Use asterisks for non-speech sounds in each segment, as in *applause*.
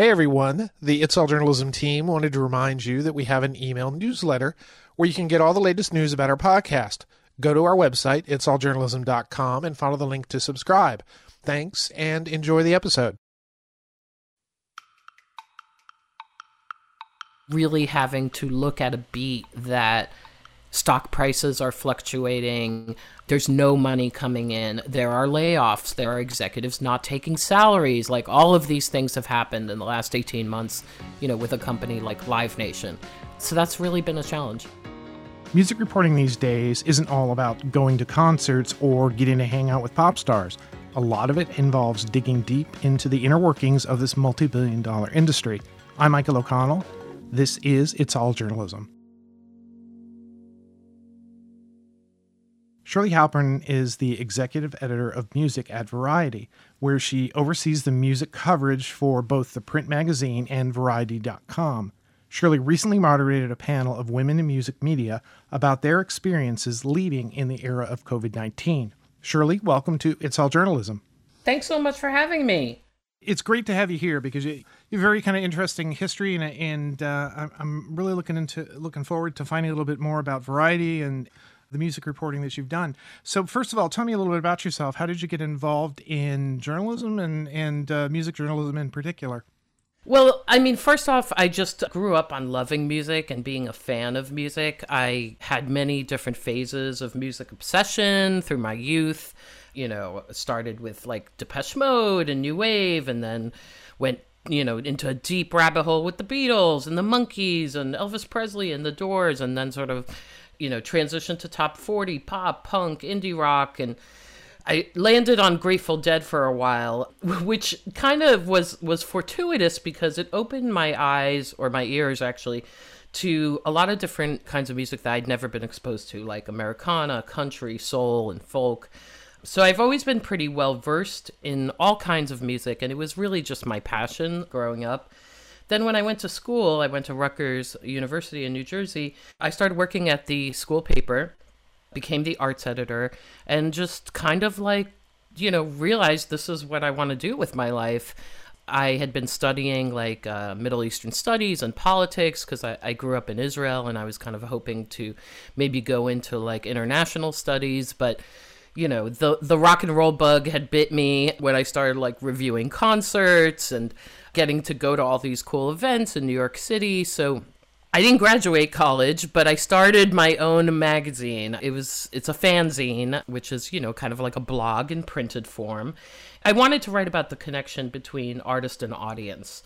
Hey everyone, the It's All Journalism team wanted to remind you that we have an email newsletter where you can get all the latest news about our podcast. Go to our website, itsalljournalism.com, and follow the link to subscribe. Thanks and enjoy the episode. Really having to look at a beat that stock prices are fluctuating. There's no money coming in. There are layoffs. There are executives not taking salaries. Like all of these things have happened in the last 18 months, you know, with a company like Live Nation. So that's really been a challenge. Music reporting these days isn't all about going to concerts or getting to hang out with pop stars. A lot of it involves digging deep into the inner workings of this multi billion dollar industry. I'm Michael O'Connell. This is It's All Journalism. Shirley Halperin is the executive editor of music at Variety, where she oversees the music coverage for both the print magazine and Variety.com. Shirley recently moderated a panel of women in music media about their experiences leading in the era of COVID 19. Shirley, welcome to It's All Journalism. Thanks so much for having me. It's great to have you here because you, you have very kind of interesting history, and, and uh, I'm really looking into looking forward to finding a little bit more about Variety and the music reporting that you've done. So, first of all, tell me a little bit about yourself. How did you get involved in journalism and and uh, music journalism in particular? Well, I mean, first off, I just grew up on loving music and being a fan of music. I had many different phases of music obsession through my youth. You know, started with like Depeche Mode and New Wave, and then went you know into a deep rabbit hole with the Beatles and the Monkees and Elvis Presley and the Doors, and then sort of you know, transitioned to top 40, pop, punk, indie rock, and I landed on Grateful Dead for a while, *laughs* which kind of was was fortuitous because it opened my eyes or my ears actually to a lot of different kinds of music that I'd never been exposed to, like Americana, country, soul, and folk. So I've always been pretty well versed in all kinds of music, and it was really just my passion growing up. Then, when I went to school, I went to Rutgers University in New Jersey. I started working at the school paper, became the arts editor, and just kind of like, you know, realized this is what I want to do with my life. I had been studying like uh, Middle Eastern studies and politics because I, I, grew up in Israel and I was kind of hoping to maybe go into like international studies. But, you know, the, the rock and roll bug had bit me when I started like reviewing concerts and getting to go to all these cool events in New York City. So I didn't graduate college, but I started my own magazine. It was it's a fanzine, which is, you know, kind of like a blog in printed form. I wanted to write about the connection between artist and audience.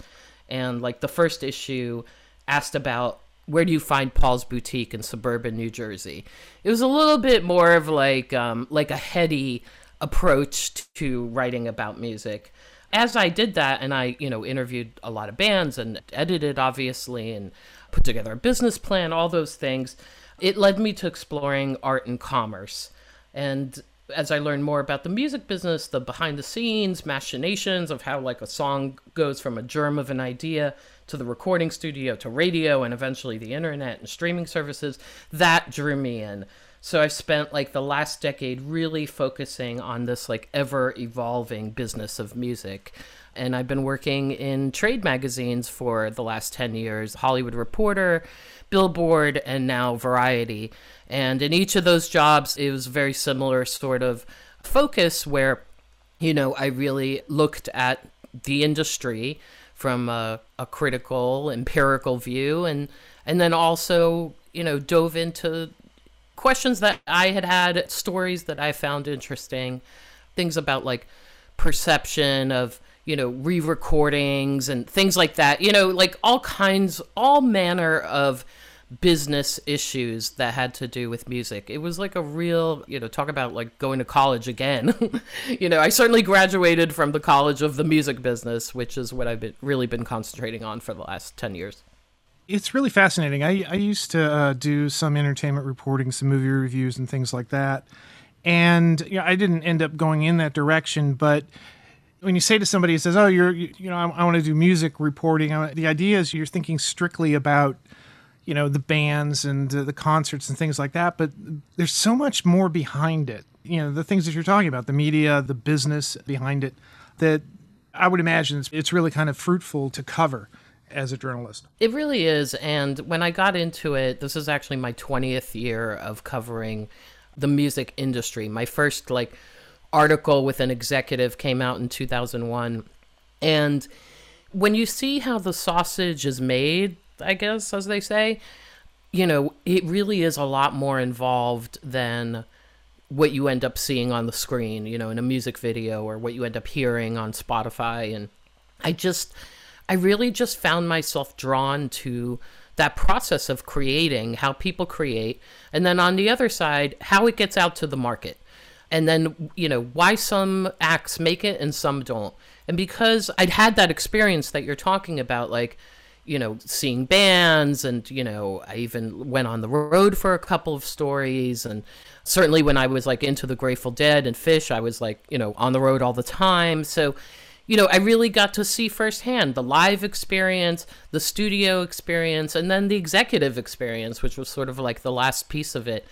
And like the first issue asked about where do you find Paul's boutique in suburban New Jersey? It was a little bit more of like um, like a heady approach to writing about music as I did that, and I, you know, interviewed a lot of bands and edited, obviously, and put together a business plan, all those things, it led me to exploring art and commerce. And as I learned more about the music business, the behind the scenes machinations of how like a song goes from a germ of an idea to the recording studio to radio and eventually the internet and streaming services, that drew me in. So I've spent like the last decade really focusing on this like ever evolving business of music. And I've been working in trade magazines for the last 10 years Hollywood Reporter, Billboard, and now Variety. And in each of those jobs, it was very similar sort of focus where, you know, I really looked at the industry from a, a critical, empirical view and and then also, you know, dove into questions that I had had, stories that I found interesting, things about like perception of, you know, re recordings and things like that, you know, like all kinds, all manner of business issues that had to do with music. It was like a real, you know, talk about like going to college again. *laughs* you know, I certainly graduated from the college of the music business, which is what I've been, really been concentrating on for the last 10 years it's really fascinating. I, I used to uh, do some entertainment reporting, some movie reviews, and things like that. And you know, I didn't end up going in that direction. But when you say to somebody who says, "Oh, you're you, you know, I, I want to do music reporting," the idea is you're thinking strictly about you know the bands and uh, the concerts and things like that. But there's so much more behind it. You know, the things that you're talking about, the media, the business behind it, that I would imagine it's, it's really kind of fruitful to cover as a journalist. It really is. And when I got into it, this is actually my 20th year of covering the music industry. My first like article with an executive came out in 2001. And when you see how the sausage is made, I guess as they say, you know, it really is a lot more involved than what you end up seeing on the screen, you know, in a music video or what you end up hearing on Spotify and I just I really just found myself drawn to that process of creating, how people create, and then on the other side, how it gets out to the market. And then, you know, why some acts make it and some don't. And because I'd had that experience that you're talking about, like, you know, seeing bands, and, you know, I even went on the road for a couple of stories. And certainly when I was like into the Grateful Dead and Phish, I was like, you know, on the road all the time. So, you know, I really got to see firsthand the live experience, the studio experience, and then the executive experience, which was sort of like the last piece of it,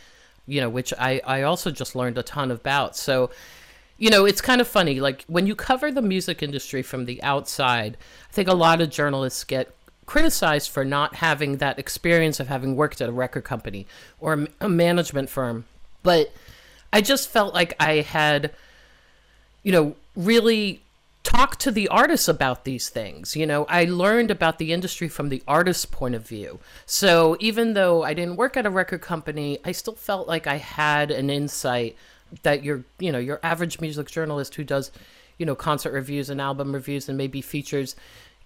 you know, which I, I also just learned a ton about. So, you know, it's kind of funny. Like when you cover the music industry from the outside, I think a lot of journalists get criticized for not having that experience of having worked at a record company or a management firm. But I just felt like I had, you know, really talk to the artists about these things. You know, I learned about the industry from the artist's point of view. So even though I didn't work at a record company, I still felt like I had an insight that your, you know, your average music journalist who does, you know, concert reviews and album reviews and maybe features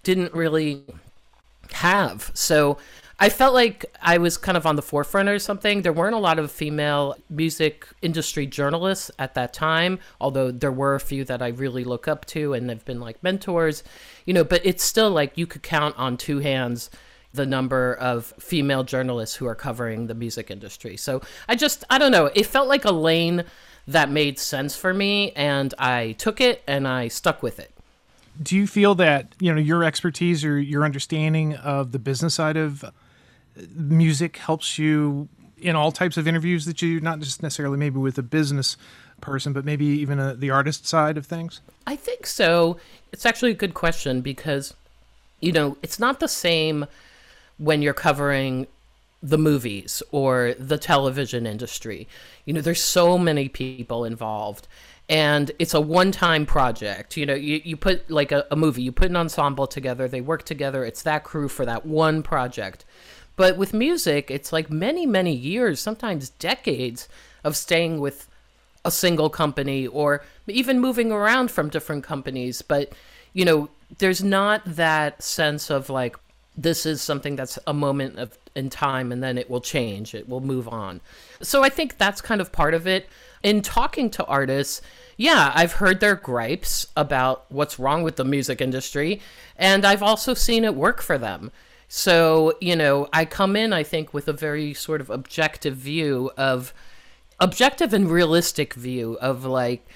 didn't really have. So I felt like I was kind of on the forefront or something. There weren't a lot of female music industry journalists at that time, although there were a few that I really look up to and have been like mentors, you know, but it's still like you could count on two hands the number of female journalists who are covering the music industry. So I just, I don't know, it felt like a lane that made sense for me and I took it and I stuck with it do you feel that you know your expertise or your understanding of the business side of music helps you in all types of interviews that you not just necessarily maybe with a business person but maybe even a, the artist side of things? I think so. It's actually a good question because you know it's not the same when you're covering the movies or the television industry. You know there's so many people involved and it's a one-time project. You know you, you put like a, a movie you put an ensemble together they work together it's that crew for that one project but with music, it's like many, many years, sometimes decades of staying with a single company or even moving around from different companies. But, you know, there's not that sense of like, this is something that's a moment of in time and then it will change, it will move on. So I think that's kind of part of it. In talking to artists, yeah, I've heard their gripes about what's wrong with the music industry, and I've also seen it work for them. So, you know, I come in, I think, with a very sort of objective view of objective and realistic view of like,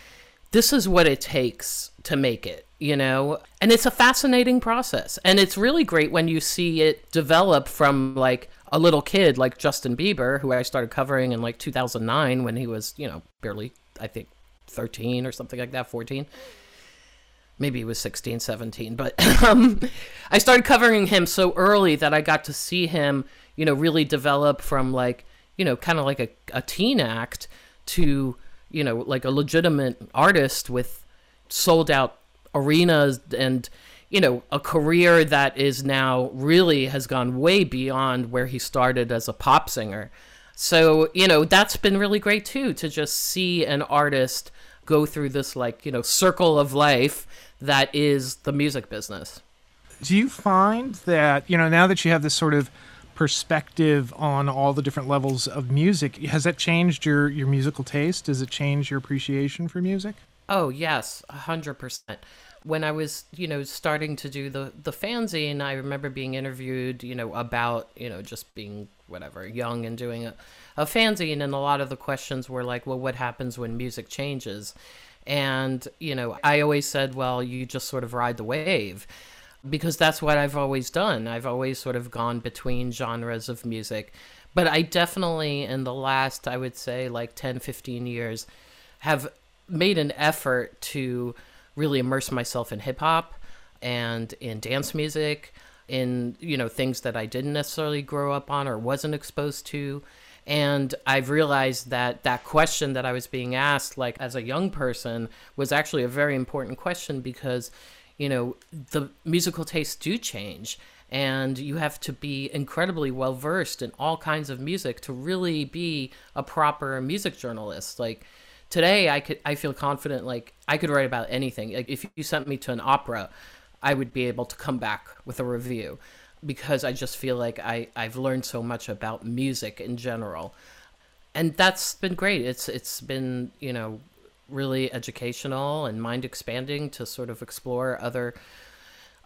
this is what it takes to make it, you know? And it's a fascinating process. And it's really great when you see it develop from like a little kid like Justin Bieber, who I started covering in like 2009 when he was, you know, barely, I think, 13 or something like that, 14 maybe he was 16, 17, but *laughs* um, I started covering him so early that I got to see him, you know, really develop from like, you know, kind of like a, a teen act to, you know, like a legitimate artist with sold out arenas and, you know, a career that is now really has gone way beyond where he started as a pop singer. So, you know, that's been really great too to just see an artist go through this like, you know, circle of life that is the music business. Do you find that, you know, now that you have this sort of perspective on all the different levels of music, has that changed your, your musical taste? Does it change your appreciation for music? Oh, yes, 100%. When I was, you know, starting to do the, the fanzine, I remember being interviewed, you know, about, you know, just being whatever, young and doing a, a fanzine. And a lot of the questions were like, well, what happens when music changes? And, you know, I always said, well, you just sort of ride the wave because that's what I've always done. I've always sort of gone between genres of music. But I definitely, in the last, I would say, like 10, 15 years, have made an effort to really immerse myself in hip hop and in dance music, in you know things that I didn't necessarily grow up on or wasn't exposed to. And I've realized that that question that I was being asked, like as a young person, was actually a very important question because, you know, the musical tastes do change. And you have to be incredibly well versed in all kinds of music to really be a proper music journalist. Like today i could i feel confident like i could write about anything. Like if you sent me to an opera i would be able to come back with a review because i just feel like i i've learned so much about music in general. And that's been great. It's it's been you know really educational and mind expanding to sort of explore other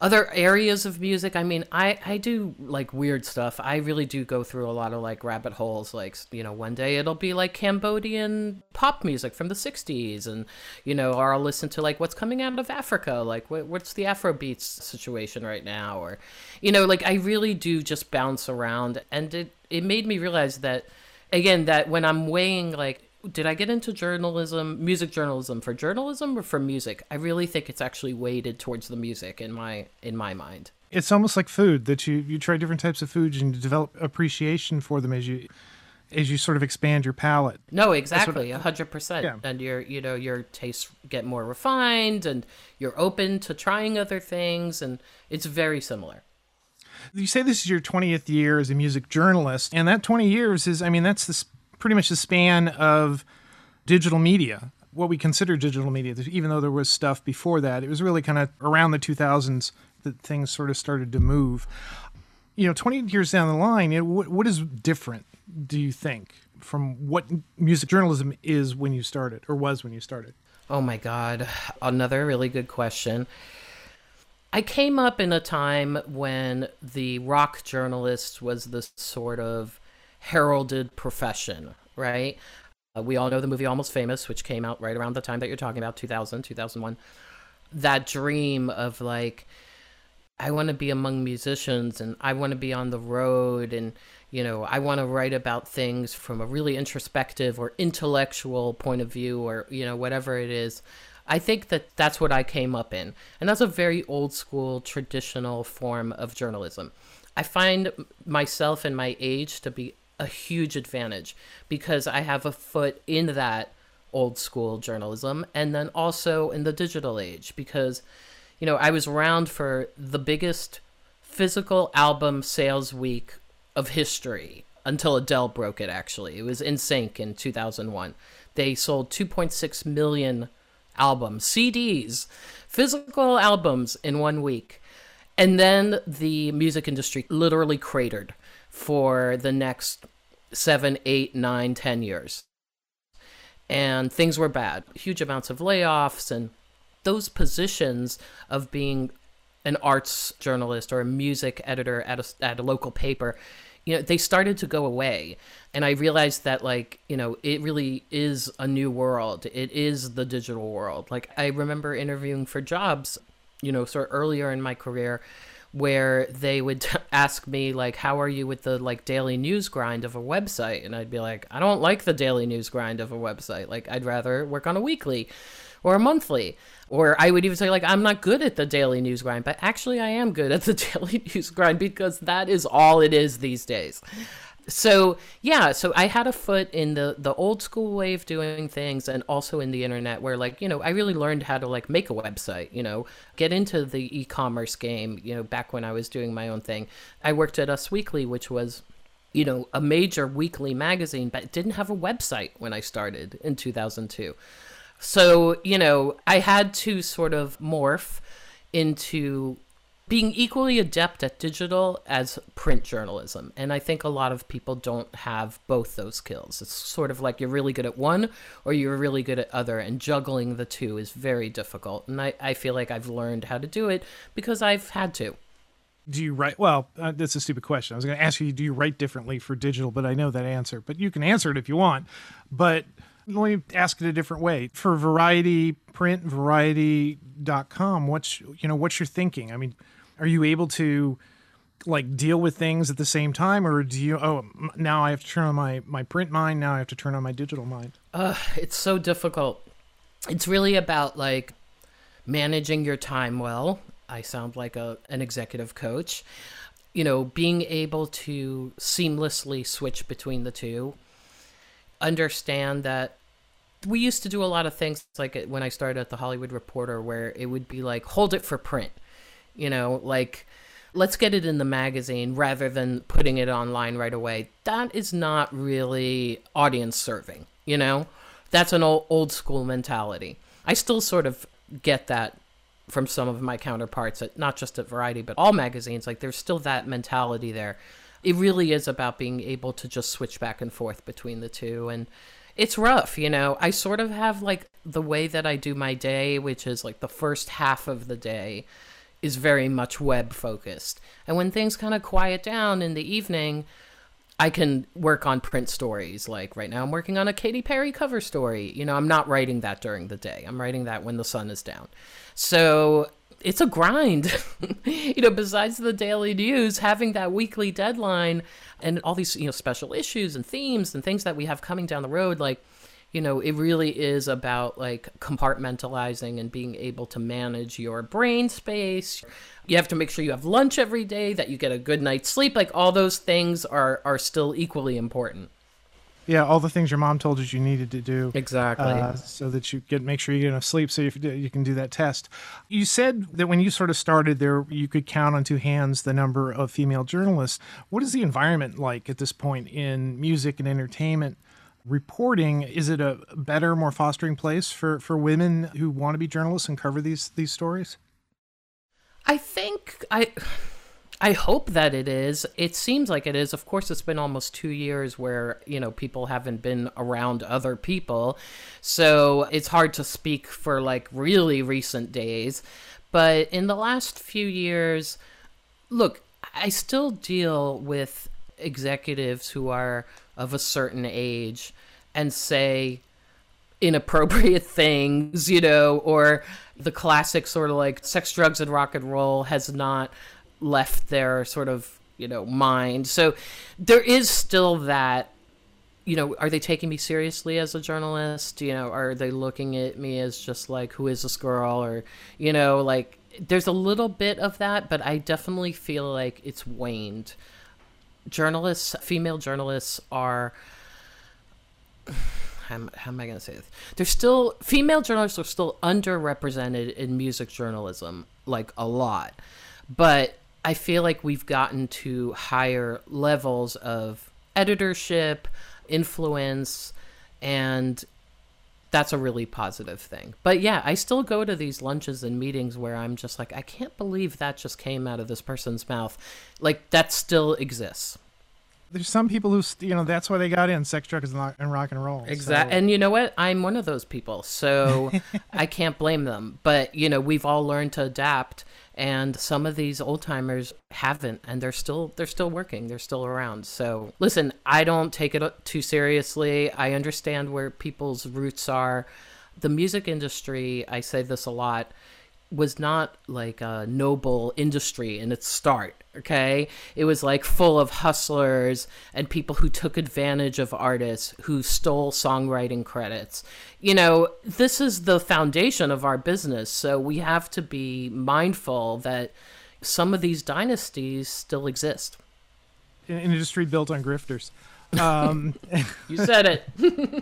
other areas of music i mean i i do like weird stuff. I really do go through a lot of like rabbit holes like you know one day it'll be like cambodian pop music from the 60s and you know or i'll listen to like what's coming out of africa like what, what's the afrobeats situation right now or you know like i really do just bounce around. And it it made me realize that again that when i'm weighing like did I get into journalism, music journalism for journalism or for music? I really think it's actually weighted towards the music in my in my mind. It's almost like food that you you try different types of foods and you develop appreciation for them as you as you sort of expand your palate. No, exactly, a hundred percent. And your you know your tastes get more refined, and you're open to trying other things, and it's very similar. You say this is your 20th year as a music journalist, and that 20 years is, I mean, that's the pretty much the span of digital media, what we consider digital media. Even though there was stuff before that, it was really kind of around the 2000s that things sort of started to move. You know, 20 years down the line, it, what, what is different, do you think, from what music journalism is when you started or was when you started? Oh my God. Another really good question. I came up in a time when the rock journalist was the sort of heralded profession, right? Uh, we all know the movie Almost Famous, which came out right around the time that you're talking about, 2000, 2001. That dream of like, I want to be among musicians and I want to be on the road and, you know, I want to write about things from a really introspective or intellectual point of view or, you know, whatever it is. I think that that's what I came up in. And that's a very old school, traditional form of journalism. I find myself and my age to be a huge advantage because I have a foot in that old school journalism and then also in the digital age because you know I was around for the biggest physical album sales week of history until Adele broke it actually. It was NSYNC in 2001. They sold 2.6 million albums, CDs, physical albums in one week. And then the music industry literally cratered for the next seven, eight, nine, ten years. And things were bad. Huge amounts of layoffs and those positions of being an arts journalist or a music editor at a, at a local paper, you know, they started to go away. And I realized that, like, you know, it really is a new world. It is the digital world. Like, I remember interviewing for jobs, you know, sort of earlier in my career where they would *laughs* ask me like how are you with the like daily news grind of a website? And i'd be like i don't like the daily news grind of a website. Like i'd rather work on a weekly or a monthly. Or i would even say like i'm not good at the daily news grind but actually i am good at the *laughs* daily news grind because that is all it is these days so yeah so i had a foot in the the old school way of doing things and also in the internet where like you know i really learned how to like make a website you know get into the e-commerce game you know back when i was doing my own thing. I worked at us weekly which was you know a major weekly magazine but didn't have a website when i started in 2002 so you know i had to sort of morph into being equally adept at digital as print journalism. And I think a lot of people don't have both those skills. It's sort of like you're really good at one or you're really good at other, and juggling the two is very difficult. And I, I feel like I've learned how to do it because I've had to. Do you write? Well, uh, that's a stupid question. I was going to ask you, do you write differently for digital? But I know that answer. But you can answer it if you want. But let me ask it a different way. For Variety print, variety.com, what's, you know, what's your thinking? I mean, are you able to like deal with things at the same time or do you oh now i have to turn on my my print mind now i have to turn on my digital mind? Uh it's so difficult. It's really about like managing your time well. I sound like a an executive coach. You know, being able to seamlessly switch between the two, understand that we used to do a lot of things like when I started at the Hollywood Reporter, where it would be like, hold it for print, you know, like let's get it in the magazine rather than putting it online right away. That is not really audience serving, you know? That's an old, old school mentality. I still sort of get that from some of my counterparts at not just at Variety, but all magazines. Like there's still that mentality there. It really is about being able to just switch back and forth between the two. And it's rough, you know. I sort of have like the way that I do my day, which is like the first half of the day is very much web focused. And when things kind of quiet down in the evening, I can work on print stories. Like right now, I'm working on a Katy Perry cover story. You know, I'm not writing that during the day, I'm writing that when the sun is down. So it's a grind. *laughs* you know, besides the daily news, having that weekly deadline and all these, you know, special issues and themes and things that we have coming down the road, like, you know, it really is about like compartmentalizing and being able to manage your brain space. You have to make sure you have lunch every day, that you get a good night's sleep. Like all those things are are still equally important. Yeah, all the things your mom told you you needed to do exactly, uh, so that you get make sure you get enough sleep, so you, you can do that test. You said that when you sort of started there, you could count on two hands the number of female journalists. What is the environment like at this point in music and entertainment? Reporting is it a better more fostering place for for women who want to be journalists and cover these these stories? I think i i hope that it is. It seems like it is. Of course it's been almost 2 years where you know people haven't been around other people. So it's hard to speak for like really recent days. But in the last few years look i still deal with executives who are of a certain age and say inappropriate *laughs* things, you know, or the classic sort of like sex, drugs, and rock and roll has not left their sort of, you know, mind. So there is still that, you know, are they taking me seriously as a journalist? You know, are they looking at me as just like, who is this girl? Or, you know, like, there's a little bit of that, but I definitely feel like it's waned. Journalists, female journalists are *sighs* how, how am I going to say this? There's still female journalists are still underrepresented in music journalism, like a lot. But I feel like we've gotten to higher levels of editorship, influence, and that's a really positive thing. But yeah, I still go to these lunches and meetings where I'm just like, I can't believe that just came out of this person's mouth. Like that still exists there's some people who you know that's why they got in sex drugs and rock and roll exactly so. and you know what? I'm one of those people so *laughs* i can't blame them. But you know we've all learned to adapt and some of these old timers haven't and they're still they're still working they're still around. So listen i don't take it too seriously. I understand where people's roots are. The music industry i say this a lot was not like a noble industry in its start okay? It was like full of hustlers and people who took advantage of artists who stole songwriting credits. You know this is the foundation of our business so we have to be mindful that some of these dynasties still exist. An industry built on grifters. *laughs* Um, you said it.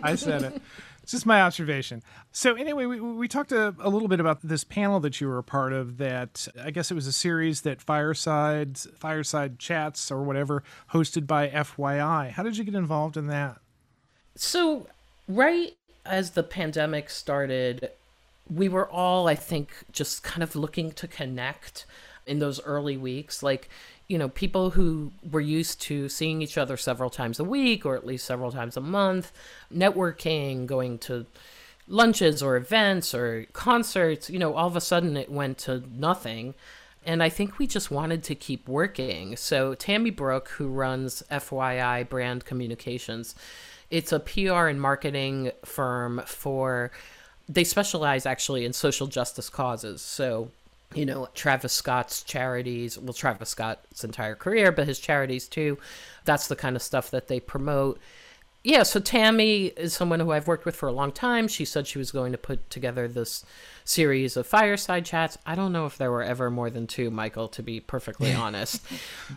*laughs* I said it it's just my observation. So anyway, we, we talked a, a, little bit about this panel that you were a part of. That I guess it was a series that Fireside Fireside Chats or whatever hosted by FYI. How did you get involved in that? So right as the pandemic started, we were all, I think, just kind of looking to connect in those early weeks. Like you know, people who were used to seeing each other several times a week or at least several times a month, networking, going to lunches or events or concerts, you know, all of a sudden it went to nothing. And I think we just wanted to keep working. So, Tammy Brook, who runs FYI Brand Communications, it's a PR and marketing firm for, they specialize actually in social justice causes. So, you know, Travis Scott's charities, well, Travis Scott's entire career, but his charities too. That's the kind of stuff that they promote. Yeah, so Tammy is someone who I've worked with for a long time. She said she was going to put together this series of fireside chats. I don't know if there were ever more than two, Michael, to be perfectly *laughs* honest.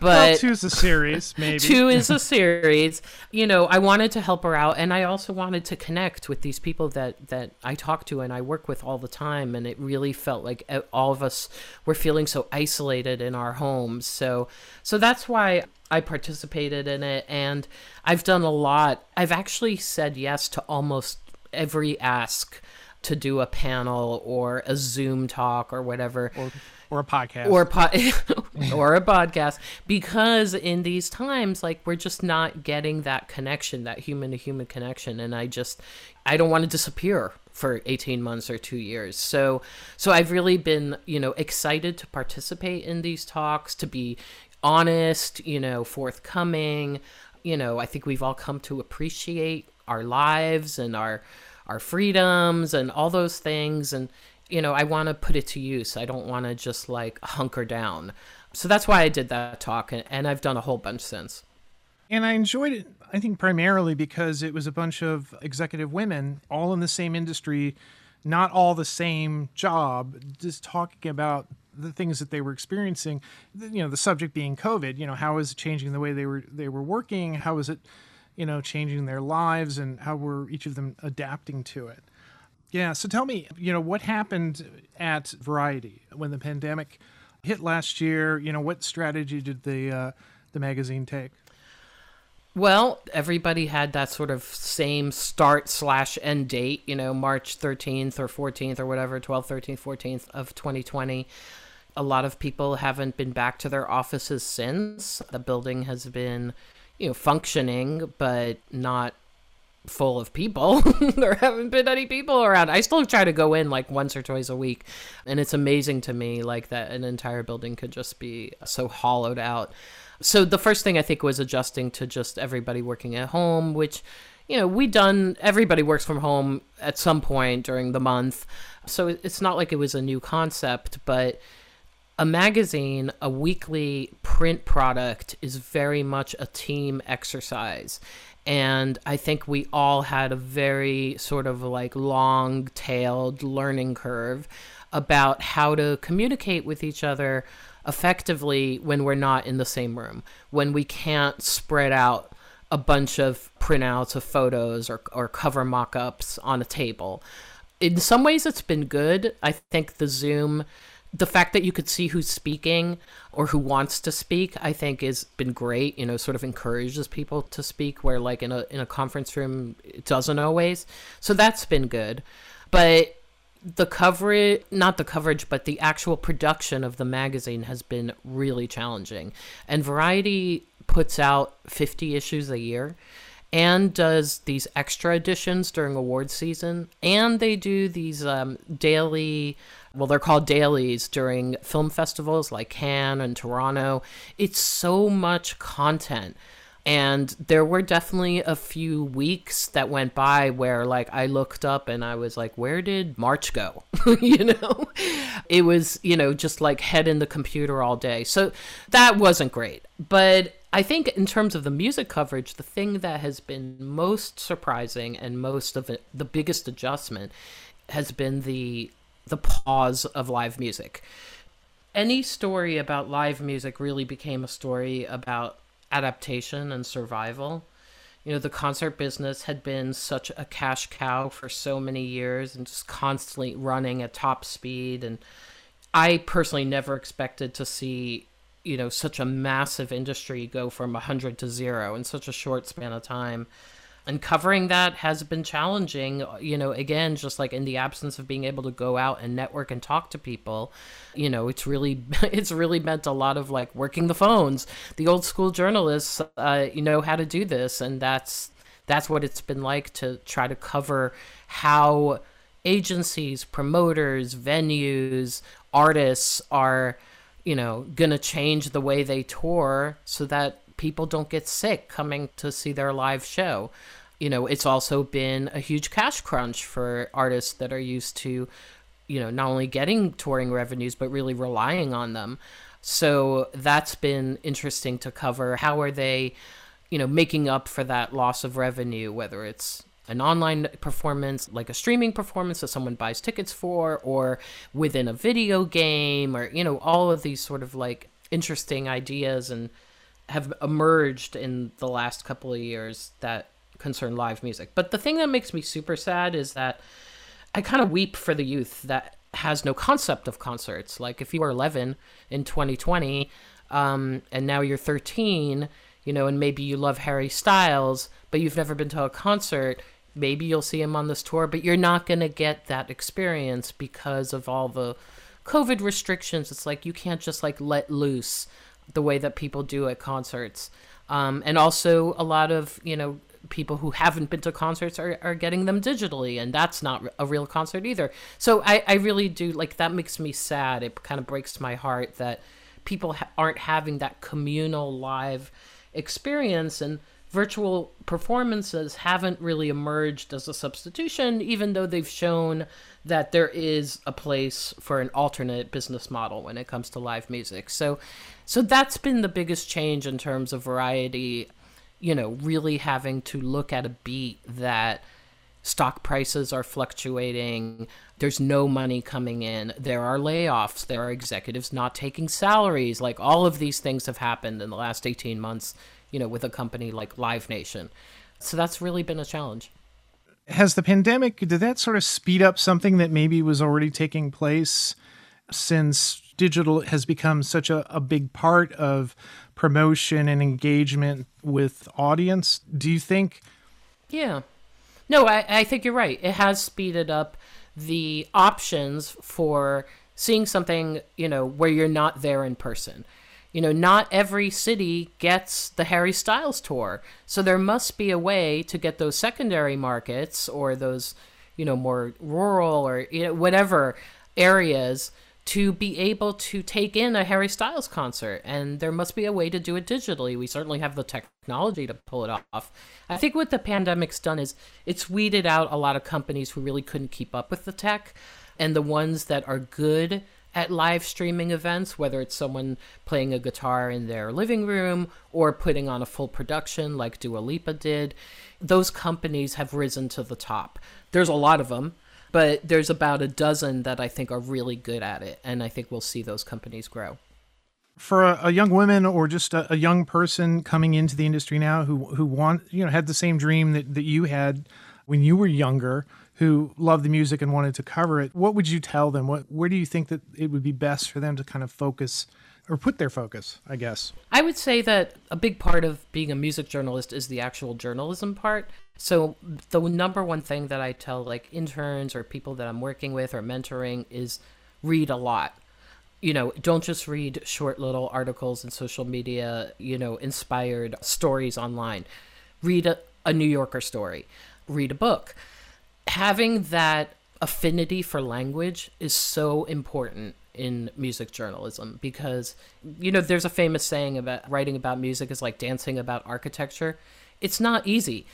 But well, two's a series, *laughs* maybe. two is a series. You know, I wanted to help her out, and I also wanted to connect with these people that that I talk to and I work with all the time. And it really felt like uh, all of us were feeling so isolated in our homes. So, so that's why I participated in it, and I've done a lot. I've actually said yes to almost every ask to do a panel or a Zoom talk or whatever. Or, or a podcast. Or, po- *laughs* or a podcast. Because in these times, like, we're just not getting that connection, that human to human connection. And I just, I don't want to disappear for 18 months or two years. So, so I've really been, you know, excited to participate in these talks, to be honest, you know, forthcoming. You know, I think we've all come to appreciate our lives and our our freedoms and all those things and you know, I want to put it to use. I don't want to just like hunker down. So that's why I did that talk and, and I've done a whole bunch since. And I enjoyed it, I think, primarily because it was a bunch of executive women, all in the same industry, not all the same job, just talking about the things that they were experiencing. You know, the subject being COVID. You know, how is it changing the way they were they were working? How is it, you know, changing their lives, and how were each of them adapting to it? Yeah. So tell me, you know, what happened at Variety when the pandemic hit last year? You know, what strategy did the uh, the magazine take? Well, everybody had that sort of same start slash end date, you know, March 13th or 14th or whatever, 12th, 13th, 14th of 2020. A lot of people haven't been back to their offices since. The building has been, you know, functioning, but not full of people. *laughs* there haven't been any people around. I still try to go in like once or twice a week, and it's amazing to me like that an entire building could just be so hollowed out. So the first thing I think was adjusting to just everybody working at home, which you know, we done everybody works from home at some point during the month. So it's not like it was a new concept, but a magazine, a weekly print product is very much a team exercise. And I think we all had a very sort of like long tailed learning curve about how to communicate with each other effectively when we're not in the same room, when we can't spread out a bunch of printouts of photos or, or cover mock ups on a table. In some ways, it's been good. I think the Zoom, the fact that you could see who's speaking or who wants to speak, I think has been great. You know, sort of encourages people to speak where, like, in a, in a conference room, it doesn't always. So that's been good. But the coverage not the coverage but the actual production of the magazine has been really challenging and variety puts out 50 issues a year and does these extra editions during award season and they do these um, daily well they're called dailies during film festivals like cannes and toronto. It's so much content. And there were definitely a few weeks that went by where like i looked up and i was like where did march go? *laughs* You know? It was you know just like head in the computer all day. So that wasn't great. But i think in terms of the music coverage the thing that has been most surprising and most of it the biggest adjustment has been the the pause of live music any story about live music really became a story about adaptation and survival. You know, the concert business had been such a cash cow for so many years and just constantly running at top speed. And I personally never expected to see, you know, such a massive industry go from 100 to zero in such a short span of time and covering that has been challenging you know again just like in the absence of being able to go out and network and talk to people you know it's really *laughs* it's really meant a lot of like working the phones. The old school journalists uh, you know how to do this and that's that's what it's been like to try to cover how agencies promoters venues artists are you know going to change the way they tour so that people don't get sick coming to see their live show you know, it's also been a huge cash crunch for artists that are used to, you know, not only getting touring revenues, but really relying on them. So that's been interesting to cover. How are they, you know, making up for that loss of revenue, whether it's an online performance, like a streaming performance that someone buys tickets for, or within a video game, or, you know, all of these sort of like interesting ideas and have emerged in the last couple of years that concern live music. But the thing that makes me super sad is that I kind of weep for the youth that has no concept of concerts. Like if you were 11 in 2020 um, and now you're 13, you know, and maybe you love Harry Styles, but you've never been to a concert, maybe you'll see him on this tour, but you're not going to get that experience because of all the COVID restrictions. It's like you can't just like let loose the way that people do at concerts. Um, and also a lot of, you know, people who haven't been to concerts are, are getting them digitally and that's not a real concert either. So I, I really do like that makes me sad. It kind of breaks my heart that people ha- aren't having that communal live experience and virtual performances haven't really emerged as a substitution even though they've shown that there is a place for an alternate business model when it comes to live music. So so that's been the biggest change in terms of variety you know, really having to look at a beat that stock prices are fluctuating, there's no money coming in, there are layoffs, there are executives not taking salaries. Like all of these things have happened in the last 18 months, you know, with a company like Live Nation. So that's really been a challenge. Has the pandemic, did that sort of speed up something that maybe was already taking place since digital has become such a, a big part of promotion and engagement with audience. Do you think? Yeah. No, I, I think you're right. It has speeded up the options for seeing something, you know, where you're not there in person. You know, not every city gets the Harry Styles tour. So there must be a way to get those secondary markets or those, you know, more rural or you know, whatever areas to be able to take in a Harry Styles concert, and there must be a way to do it digitally. We certainly have the technology to pull it off. I think what the pandemic's done is it's weeded out a lot of companies who really couldn't keep up with the tech, and the ones that are good at live streaming events, whether it's someone playing a guitar in their living room or putting on a full production like Dua Lipa did, those companies have risen to the top. There's a lot of them but there's about a dozen that I think are really good at it, and I think we'll see those companies grow. For a, a young woman or just a, a, young person coming into the industry now who who want you know had the same dream that, that you had when you were younger, who loved the music and wanted to cover it, what would you tell them? What where do you think that it would be best for them to kind of focus or put their focus, I guess? I would say that a big part of being a music journalist is the actual journalism part. So the number one thing that I tell like interns or people that I'm working with or mentoring is read a lot. You know, don't just read short little articles in social media, you know, inspired stories online. Read a, a New Yorker story, read a book. Having that affinity for language is so important in music journalism because you know there's a famous saying about writing about music is like dancing about architecture it's not easy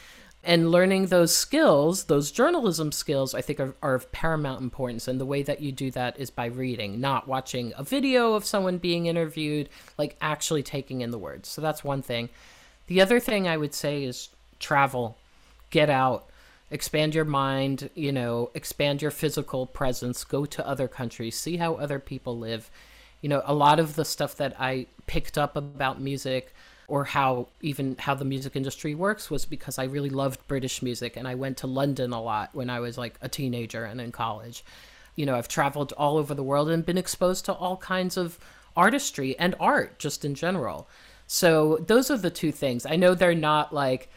and learning those skills those journalism skills i think are, are, of paramount importance. And the way that you do that is by reading not watching a video of someone being interviewed like actually taking in the words. So that's one thing. The other thing i would say is travel. Get out. Expand your mind you know expand your physical presence. Go to other countries. See how other people live. You know a lot of the stuff that i picked up about music or how even how the music industry works was because I really loved British music and I went to London a lot when I was like a teenager and in college. You know, I've traveled all over the world and been exposed to all kinds of artistry and art just in general. So those are the two things. I know they're not like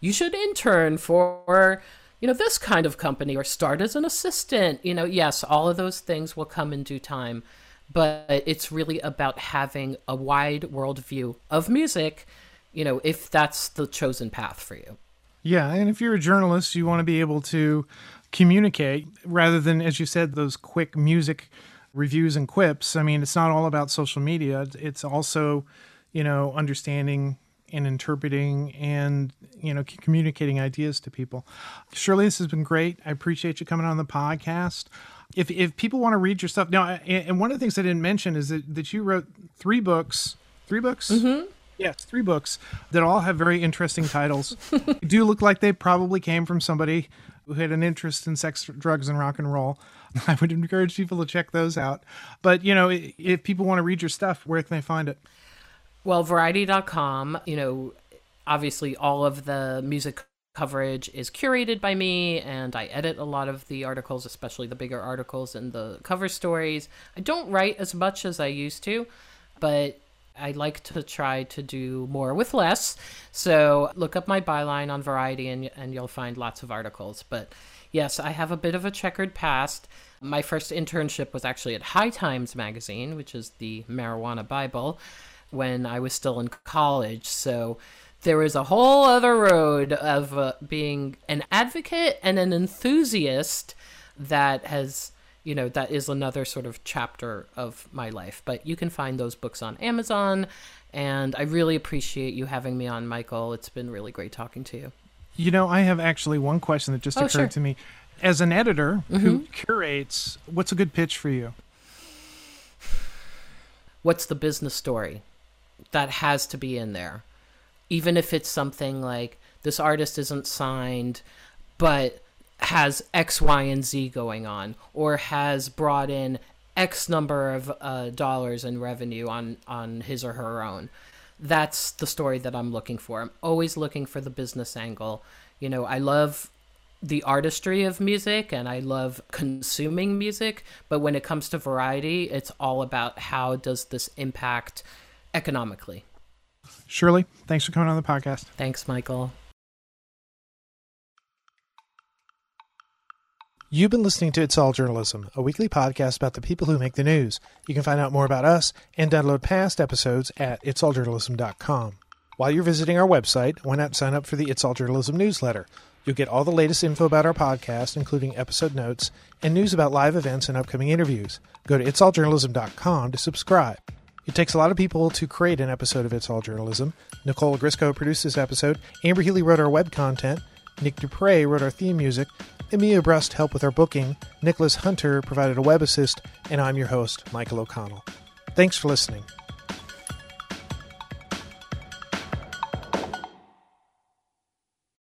you should intern for you know this kind of company or start as an assistant. You know, yes, all of those things will come in due time but it's really about having a wide worldview of music, you know, if that's the chosen path for you. Yeah, and if you're a journalist, you want to be able to communicate rather than, as you said, those quick music reviews and quips. I mean, it's not all about social media, it's also, you know, understanding and interpreting and you know communicating ideas to people. Shirley, this has been great. I appreciate you coming on the podcast if if people want to read your stuff now, and one of the things I didn't mention is that, that you wrote three books, three books. Mm-hmm. Yes, three books that all have very interesting titles. do look like they probably came from somebody who had an interest in sex, drugs, and rock and roll. I would encourage people to check those out. But, you know, if people want to read your stuff, where can they find it? Well, variety.com, you know, obviously all of the music coverage is curated by me and I edit a lot of the articles, especially the bigger articles and the cover stories. I don't write as much as I used to, but I like to try to do more with less. So look up my byline on Variety and, and you'll find lots of articles. But yes, I have a bit of a checkered past. My first internship was actually at High Times magazine, which is the marijuana Bible, when I was still in college. So there was a whole other road of uh, being an advocate and an enthusiast that has you know that is another sort of chapter of my life. But you can find those books on amazon and i really appreciate you having me on michael. It's been really great talking to you. You know i have actually one question that just Oh, occurred sure. to me. As an editor who curates what's a good pitch for you? What's the business story that has to be in there even if it's something like this artist isn't signed but has x y and z going on or has brought in x number of uh, dollars in revenue on on his or her own. That's the story that i'm looking for. I'm always looking for the business angle. You know i love the artistry of music and I love consuming music, but when it comes to variety, it's all about how does this impact economically. Shirley thanks for coming on the podcast Thanks, Michael. You've been listening to It's All Journalism, a weekly podcast about the people who make the news. You can find out more about us and download past episodes at itsalljournalism.com. While you're visiting our website, why not sign up for the It's All Journalism newsletter? You'll get all the latest info about our podcast, including episode notes and news about live events and upcoming interviews. Go to itsalljournalism.com to subscribe. It takes a lot of people to create an episode of It's All Journalism. Nicole Grisco produced this episode, Amber Healy wrote our web content, Nick Dupre wrote our theme music, Emilia Brust helped with our booking, Nicholas Hunter provided a web assist, and I'm your host, Michael O'Connell. Thanks for listening.